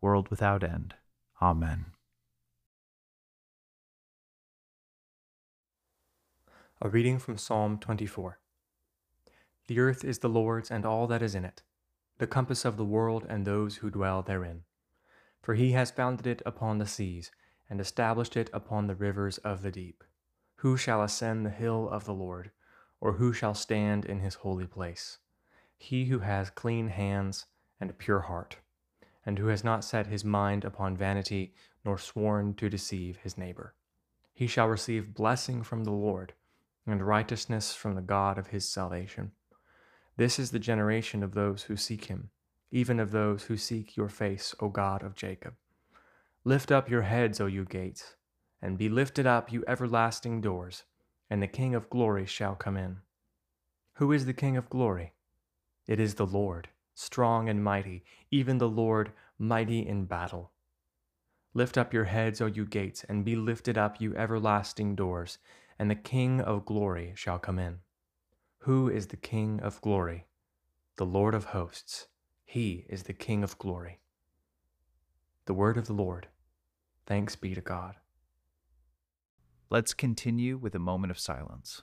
world without end. Amen. A reading from Psalm 24. The earth is the Lord's and all that is in it, the compass of the world and those who dwell therein. For he has founded it upon the seas, and established it upon the rivers of the deep. Who shall ascend the hill of the Lord, or who shall stand in his holy place? He who has clean hands and a pure heart, and who has not set his mind upon vanity, nor sworn to deceive his neighbor. He shall receive blessing from the Lord, and righteousness from the God of his salvation. This is the generation of those who seek him, even of those who seek your face, O God of Jacob. Lift up your heads, O you gates, and be lifted up, you everlasting doors, and the King of glory shall come in. Who is the King of glory? It is the Lord strong and mighty, even the Lord, mighty in battle. Lift up your heads, O you gates, and be lifted up, you everlasting doors, and the King of glory shall come in. Who is the King of glory? The Lord of hosts. He is the King of glory. The word of the Lord. Thanks be to God. Let's continue with a moment of silence.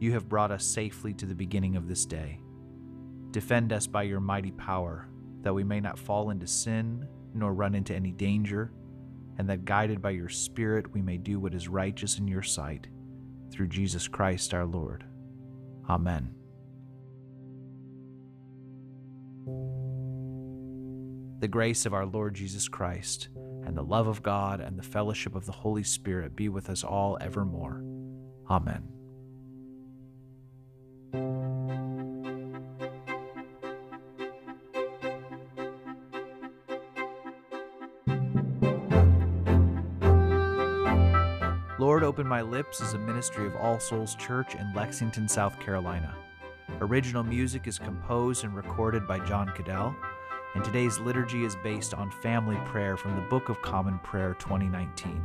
you have brought us safely to the beginning of this day. Defend us by your mighty power, that we may not fall into sin nor run into any danger, and that guided by your Spirit we may do what is righteous in your sight, through Jesus Christ our Lord. Amen. The grace of our Lord Jesus Christ and the love of God and the fellowship of the Holy Spirit be with us all evermore. Amen. Lord, Open My Lips is a ministry of All Souls Church in Lexington, South Carolina. Original music is composed and recorded by John Cadell and today's liturgy is based on family prayer from the Book of Common Prayer 2019.